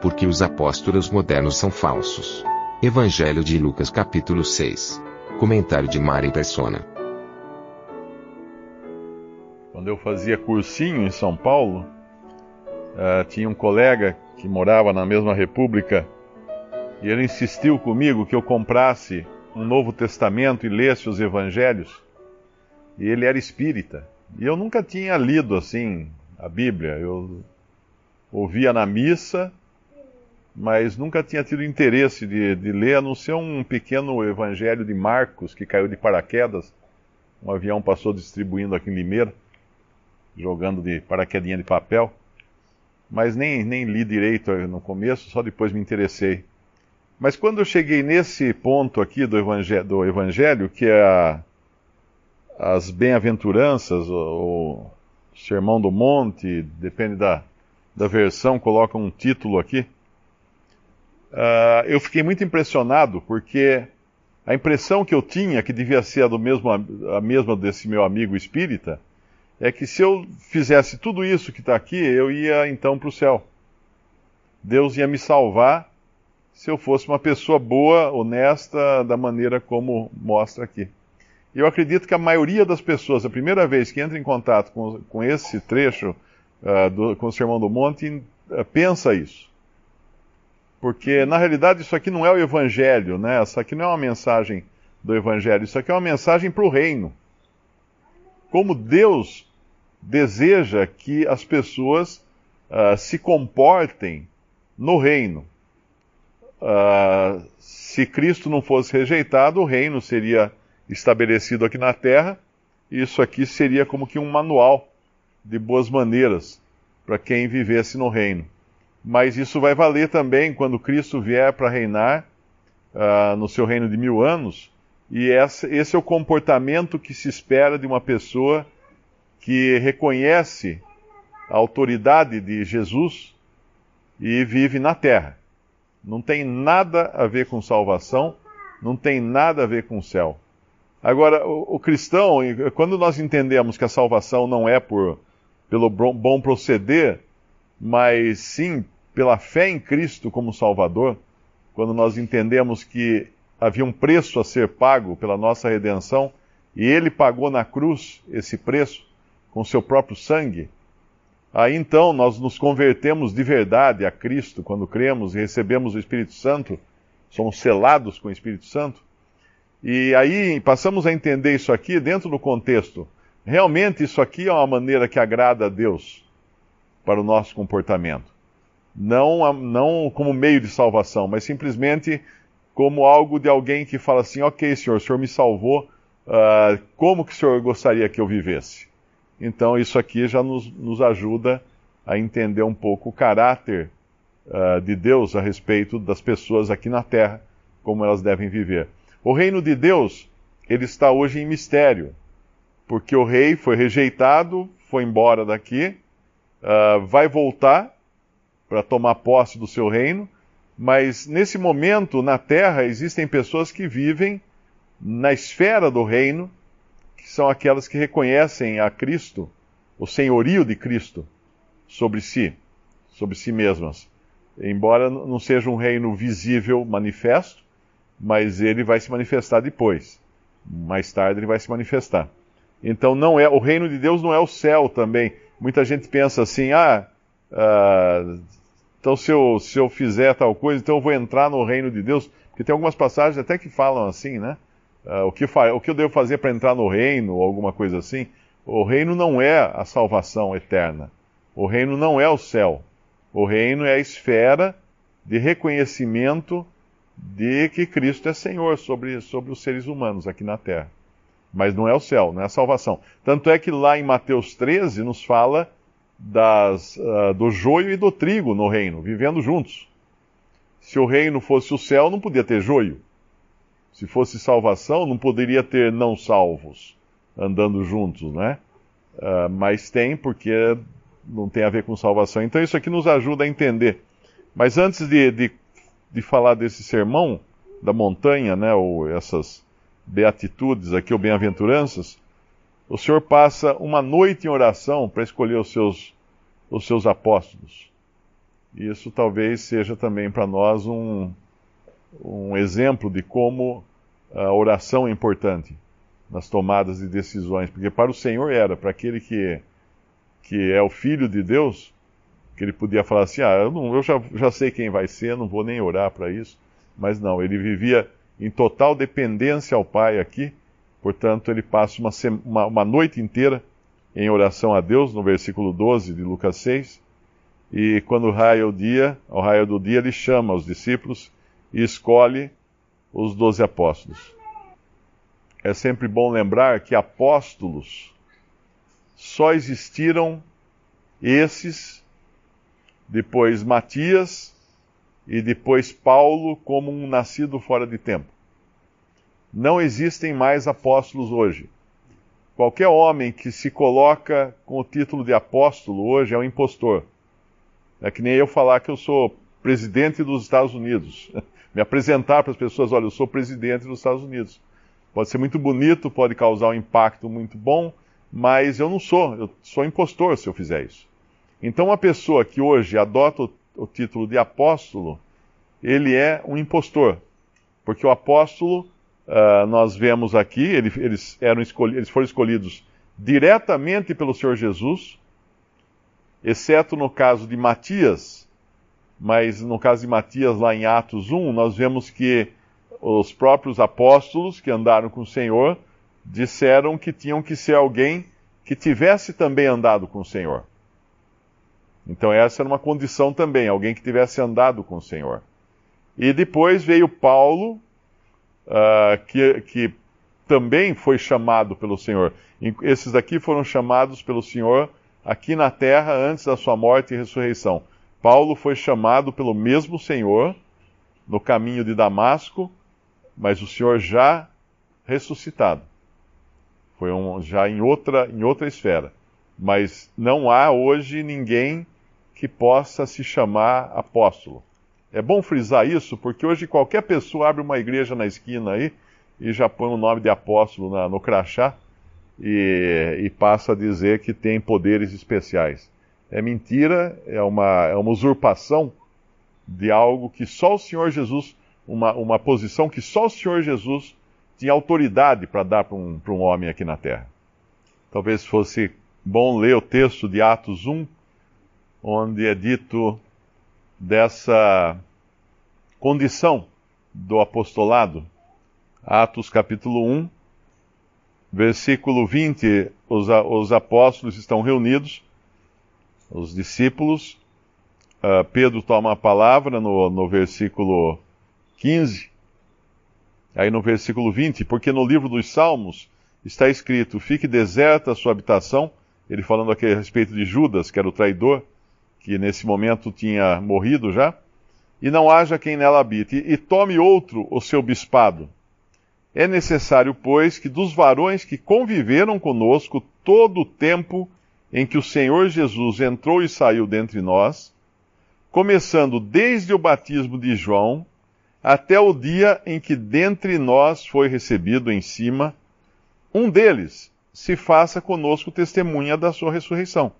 Porque os apóstolos modernos são falsos. Evangelho de Lucas capítulo 6. Comentário de Mari Persona. Quando eu fazia cursinho em São Paulo, uh, tinha um colega que morava na mesma república e ele insistiu comigo que eu comprasse um Novo Testamento e lesse os Evangelhos. E ele era espírita. E eu nunca tinha lido assim a Bíblia. Eu ouvia na missa, mas nunca tinha tido interesse de, de ler, a não ser um pequeno Evangelho de Marcos que caiu de paraquedas. Um avião passou distribuindo aqui em Limeira, jogando de paraquedinha de papel. Mas nem, nem li direito no começo, só depois me interessei. Mas quando eu cheguei nesse ponto aqui do Evangelho, do evangelho que é a, as bem-aventuranças, o, o Sermão do Monte, depende da, da versão, coloca um título aqui. Uh, eu fiquei muito impressionado porque a impressão que eu tinha, que devia ser a, do mesmo, a mesma desse meu amigo espírita, é que se eu fizesse tudo isso que está aqui, eu ia então para o céu. Deus ia me salvar se eu fosse uma pessoa boa, honesta, da maneira como mostra aqui. Eu acredito que a maioria das pessoas, a primeira vez que entra em contato com, com esse trecho uh, do, com o Sermão do Monte, uh, pensa isso. Porque, na realidade, isso aqui não é o Evangelho, né? Isso aqui não é uma mensagem do Evangelho, isso aqui é uma mensagem para o reino. Como Deus deseja que as pessoas uh, se comportem no reino. Uh, se Cristo não fosse rejeitado, o reino seria estabelecido aqui na terra. E isso aqui seria como que um manual de boas maneiras para quem vivesse no reino. Mas isso vai valer também quando Cristo vier para reinar uh, no seu reino de mil anos. E esse é o comportamento que se espera de uma pessoa que reconhece a autoridade de Jesus e vive na terra. Não tem nada a ver com salvação, não tem nada a ver com o céu. Agora, o, o cristão, quando nós entendemos que a salvação não é por, pelo bom proceder, mas sim pela fé em Cristo como Salvador, quando nós entendemos que havia um preço a ser pago pela nossa redenção, e Ele pagou na cruz esse preço com seu próprio sangue, Aí então nós nos convertemos de verdade a Cristo quando cremos e recebemos o Espírito Santo, somos selados com o Espírito Santo. E aí passamos a entender isso aqui dentro do contexto. Realmente isso aqui é uma maneira que agrada a Deus para o nosso comportamento. Não, não como meio de salvação, mas simplesmente como algo de alguém que fala assim: Ok, Senhor, o Senhor me salvou, uh, como que o Senhor gostaria que eu vivesse? Então, isso aqui já nos, nos ajuda a entender um pouco o caráter uh, de Deus a respeito das pessoas aqui na terra, como elas devem viver. O reino de Deus, ele está hoje em mistério, porque o rei foi rejeitado, foi embora daqui, uh, vai voltar para tomar posse do seu reino, mas nesse momento na terra existem pessoas que vivem na esfera do reino que são aquelas que reconhecem a Cristo, o senhorio de Cristo sobre si, sobre si mesmas. Embora não seja um reino visível, manifesto, mas ele vai se manifestar depois. Mais tarde ele vai se manifestar. Então não é o reino de Deus não é o céu também. Muita gente pensa assim, ah, ah então se eu, se eu fizer tal coisa, então eu vou entrar no reino de Deus. Porque tem algumas passagens até que falam assim, né? Uh, o, que o que eu devo fazer para entrar no reino, ou alguma coisa assim. O reino não é a salvação eterna. O reino não é o céu. O reino é a esfera de reconhecimento de que Cristo é Senhor sobre, sobre os seres humanos aqui na terra. Mas não é o céu, não é a salvação. Tanto é que lá em Mateus 13 nos fala das, uh, do joio e do trigo no reino, vivendo juntos. Se o reino fosse o céu, não podia ter joio. Se fosse salvação, não poderia ter não salvos andando juntos, né? Uh, mas tem, porque não tem a ver com salvação. Então isso aqui nos ajuda a entender. Mas antes de, de, de falar desse sermão da montanha, né, ou essas beatitudes aqui, ou bem-aventuranças, o Senhor passa uma noite em oração para escolher os seus, os seus apóstolos. Isso talvez seja também para nós um, um exemplo de como a oração é importante nas tomadas de decisões, porque para o Senhor era, para aquele que, que é o Filho de Deus, que ele podia falar assim: ah, eu, não, eu já, já sei quem vai ser, não vou nem orar para isso. Mas não, ele vivia em total dependência ao Pai aqui, Portanto, ele passa uma, uma, uma, noite inteira em oração a Deus, no versículo 12 de Lucas 6. E quando raia o dia, ao raio do dia, ele chama os discípulos e escolhe os doze apóstolos. É sempre bom lembrar que apóstolos só existiram esses, depois Matias e depois Paulo como um nascido fora de tempo. Não existem mais apóstolos hoje. Qualquer homem que se coloca com o título de apóstolo hoje é um impostor. É que nem eu falar que eu sou presidente dos Estados Unidos. Me apresentar para as pessoas, olha, eu sou presidente dos Estados Unidos. Pode ser muito bonito, pode causar um impacto muito bom, mas eu não sou, eu sou impostor se eu fizer isso. Então, uma pessoa que hoje adota o, o título de apóstolo, ele é um impostor, porque o apóstolo uh, nós vemos aqui, ele, eles, eram eles foram escolhidos diretamente pelo Senhor Jesus, exceto no caso de Matias, mas no caso de Matias, lá em Atos 1, nós vemos que os próprios apóstolos que andaram com o Senhor disseram que tinham que ser alguém que tivesse também andado com o Senhor. Então, essa era uma condição também, alguém que tivesse andado com o Senhor. E depois veio Paulo, uh, que, que também foi chamado pelo Senhor. Esses daqui foram chamados pelo Senhor aqui na terra antes da sua morte e ressurreição. Paulo foi chamado pelo mesmo Senhor no caminho de Damasco, mas o Senhor já ressuscitado. Foi um, já em outra, em outra esfera. Mas não há hoje ninguém que possa se chamar apóstolo. É bom frisar isso, porque hoje qualquer pessoa abre uma igreja na esquina aí e já põe o nome de apóstolo na, no crachá e, e, passa a dizer que tem poderes especiais. É mentira, é uma, é uma usurpação de algo que só o Senhor Jesus, uma, uma posição que só o Senhor Jesus tinha autoridade para dar para um, um homem aqui na terra. Talvez fosse bom ler o texto de Atos 1, onde é dito dessa condição do apostolado. Atos capítulo 1, versículo 20, os, os apóstolos estão reunidos, os discípulos. Uh, Pedro toma a palavra no, no versículo 15, aí no versículo 20, porque no livro dos Salmos está escrito: Fique deserta a sua habitação. Ele falando aqui a respeito de Judas, que era o traidor que nesse momento tinha morrido já, e não haja quem nela habite, e tome outro o seu bispado. É necessário, pois, que dos varões que conviveram conosco todo o tempo em que o Senhor Jesus entrou e saiu dentre nós, começando desde o batismo de João até o dia em que dentre nós foi recebido em cima, um deles se faça conosco testemunha da sua ressurreição.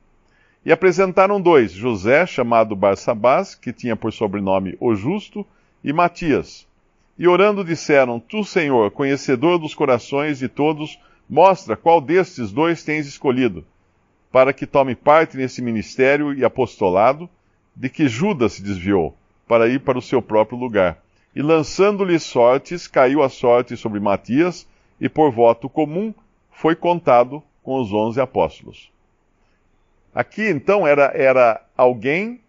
E apresentaram dois, José, chamado Barsabás, que tinha por sobrenome o Justo, e Matias. E orando disseram: Tu, Senhor, conhecedor dos corações de todos, mostra qual destes dois tens escolhido, para que tome parte nesse ministério e apostolado, de que Judas se desviou, para ir para o seu próprio lugar. E lançando-lhe sortes, caiu a sorte sobre Matias, e por voto comum foi contado com os onze apóstolos. Aqui então era, era alguém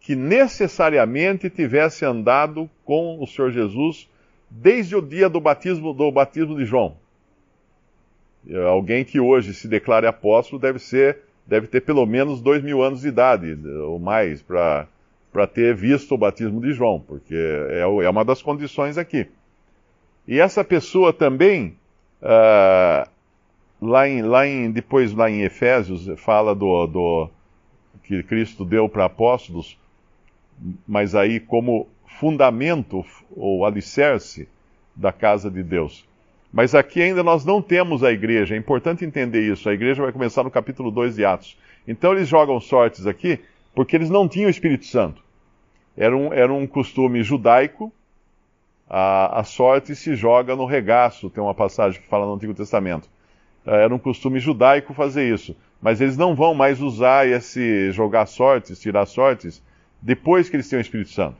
que necessariamente tivesse andado com o Senhor Jesus desde o dia do batismo, do batismo de João. Alguém que hoje se declare apóstolo deve ser deve ter pelo menos dois mil anos de idade ou mais para ter visto o batismo de João, porque é, é, uma das condições aqui. E essa pessoa também, uh, lá, em, lá em, depois lá em Efésios, fala do, do que Cristo deu para apóstolos, mas aí como fundamento ou alicerce da casa de Deus. Mas aqui ainda nós não temos a igreja, é importante entender isso. A igreja vai começar no capítulo 2 de Atos. Então eles jogam sortes aqui porque eles não tinham o Espírito Santo. Era um, era um costume judaico, a, a sorte se joga no regaço, tem uma passagem que fala no Antigo Testamento. É, era um costume judaico fazer isso. Mas eles não vão mais usar esse jogar sortes, tirar sortes, depois que eles têm o Espírito Santo.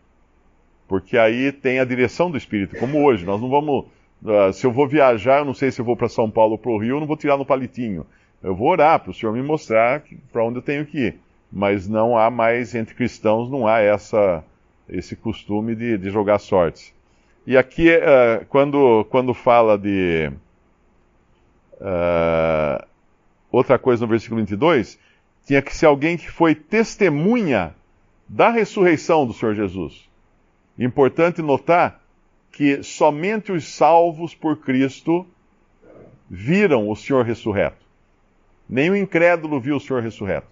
Porque aí tem a direção do Espírito, como hoje. Nós não vamos. Uh, se eu vou viajar, eu não sei se eu vou para São Paulo ou para o Rio, eu não vou tirar no palitinho. Eu vou orar para o Senhor me mostrar para onde eu tenho que ir. Mas não há mais, entre cristãos, não há essa, esse costume de, de jogar sortes. E aqui, uh, quando, quando fala de. Uh, outra coisa no versículo 22, tinha que ser alguém que foi testemunha da ressurreição do Senhor Jesus. Importante notar que somente os salvos por Cristo viram o Senhor ressurreto. Nem o incrédulo viu o Senhor ressurreto.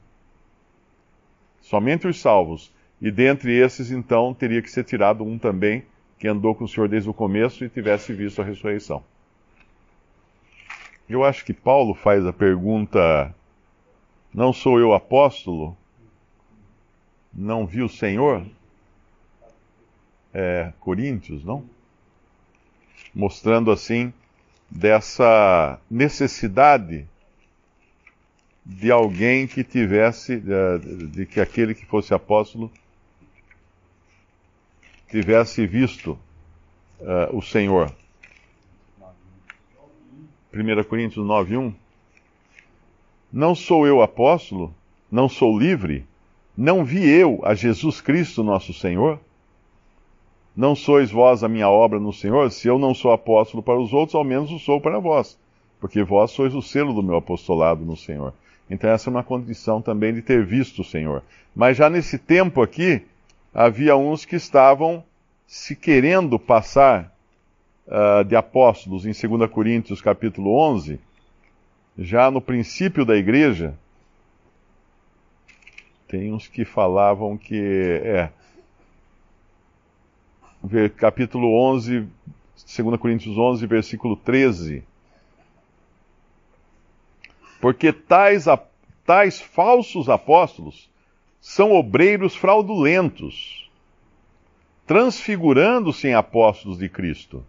Somente os salvos. E dentre esses, então, teria que ser tirado um também que andou com o Senhor desde o começo e tivesse visto a ressurreição. Eu acho que Paulo faz a pergunta: Não sou eu apóstolo? Não vi o Senhor? É, Coríntios, não? Mostrando assim dessa necessidade de alguém que tivesse, de que aquele que fosse apóstolo tivesse visto uh, o Senhor. 1 Coríntios 9:1 Não sou eu apóstolo, não sou livre, não vi eu a Jesus Cristo nosso Senhor? Não sois vós a minha obra no Senhor? Se eu não sou apóstolo para os outros, ao menos o sou para vós, porque vós sois o selo do meu apostolado no Senhor. Então essa é uma condição também de ter visto o Senhor. Mas já nesse tempo aqui, havia uns que estavam se querendo passar uh, de apóstolos em 2 Coríntios capítulo 11, já no princípio da igreja, tem uns que falavam que é capítulo 11, 2 Coríntios 11, versículo 13. Porque tais, tais falsos apóstolos são obreiros fraudulentos, transfigurando-se em apóstolos de Cristo.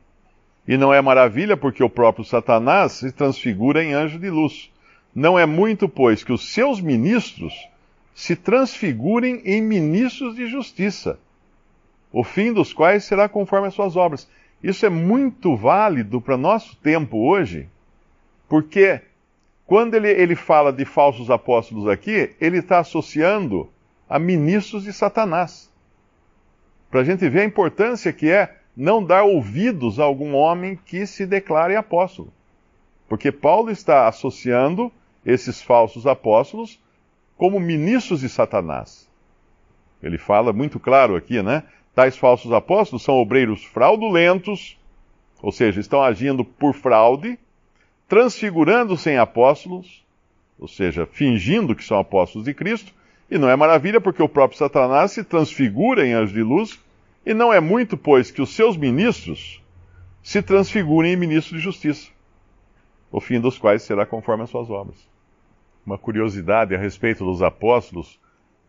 E não é maravilha, porque o próprio Satanás se transfigura em anjo de luz. Não é muito, pois, que os seus ministros se transfigurem em ministros de justiça, o fim dos quais será conforme as suas obras. Isso é muito válido para nosso tempo hoje, porque quando ele, ele fala de falsos apóstolos aqui, ele está associando a ministros de Satanás. Para a gente ver a importância que é não dar ouvidos a algum homem que se declare apóstolo. Porque Paulo está associando esses falsos apóstolos como ministros de Satanás. Ele fala muito claro aqui, né? Tais falsos apóstolos são obreiros fraudulentos, ou seja, estão agindo por fraude, transfigurando-se em apóstolos, ou seja, fingindo que são apóstolos de Cristo, e não é maravilha porque o próprio Satanás se transfigura em anjo de luz e não é muito, pois, que os seus ministros se transfigurem em ministros de justiça, o fim dos quais será conforme as suas obras. Uma curiosidade a respeito dos apóstolos,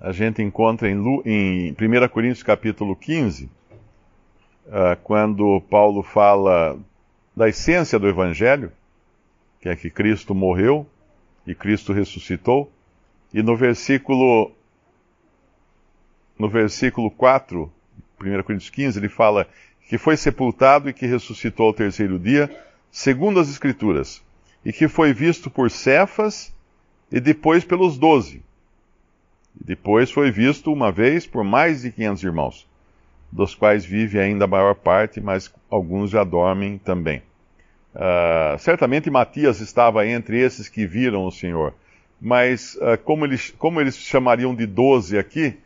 a gente encontra em, em 1 Coríntios capítulo 15, ah, quando Paulo fala da essência do Evangelho, que é que Cristo morreu e Cristo ressuscitou, e no versículo no versículo 4 1 Coríntios 15, ele fala que foi sepultado e que ressuscitou ao terceiro dia, segundo as Escrituras, e que foi visto por Cefas e depois pelos doze. Depois foi visto uma vez por mais de 500 irmãos, dos quais vive ainda a maior parte, mas alguns já dormem também. Uh, certamente Matias estava entre esses que viram o Senhor, Mas uh, como, eles, como eles chamariam de doze aqui,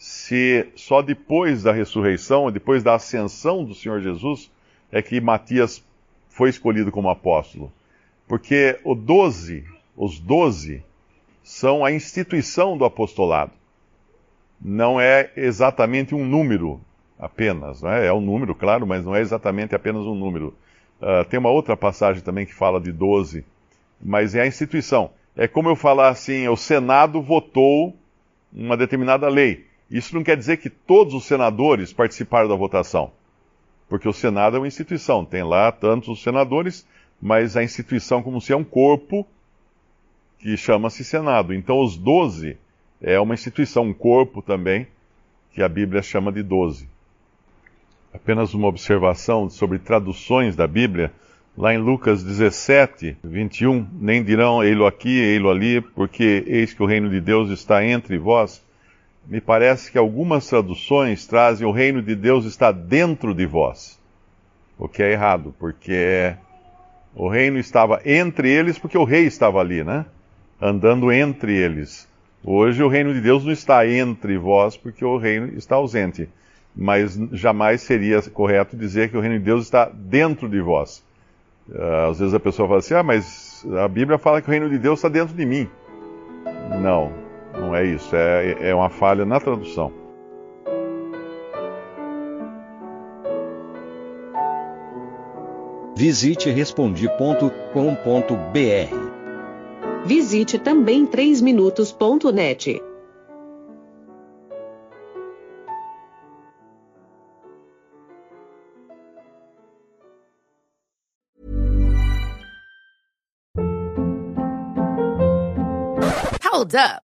se só depois da ressurreição, depois da ascensão do Senhor Jesus, é que Matias foi escolhido como apóstolo. Porque o doze, os doze, são a instituição do apostolado. Não é exatamente um número apenas, né? é um número, claro, mas não é exatamente apenas um número. Uh, tem uma outra passagem também que fala de doze, mas é a instituição. É como eu falar assim: o Senado votou uma determinada lei. Isso não quer dizer que todos os senadores participaram da votação, porque o Senado é uma instituição, tem lá tantos os senadores, mas a instituição, como se é um corpo, que chama-se Senado. Então, os doze é uma instituição, um corpo também, que a Bíblia chama de doze. Apenas uma observação sobre traduções da Bíblia. Lá em Lucas 17, 21, nem dirão ei-lo aqui, ei-lo ali, porque eis que o reino de Deus está entre vós me parece que algumas traduções trazem o reino de Deus está dentro de vós. O que é errado, porque o reino estava entre eles, porque o rei estava ali, né? Andando entre eles. Hoje o reino de Deus não está entre vós, porque o reino está ausente. Mas jamais seria correto dizer que o reino de Deus está dentro de vós. Uh, às vezes a pessoa fala assim: ah, mas a Bíblia fala que o reino de Deus está dentro de mim. Não, não é isso, é, é uma falha na tradução. Visite respondi.com.br. Visite também 3minutos.net. Hold up.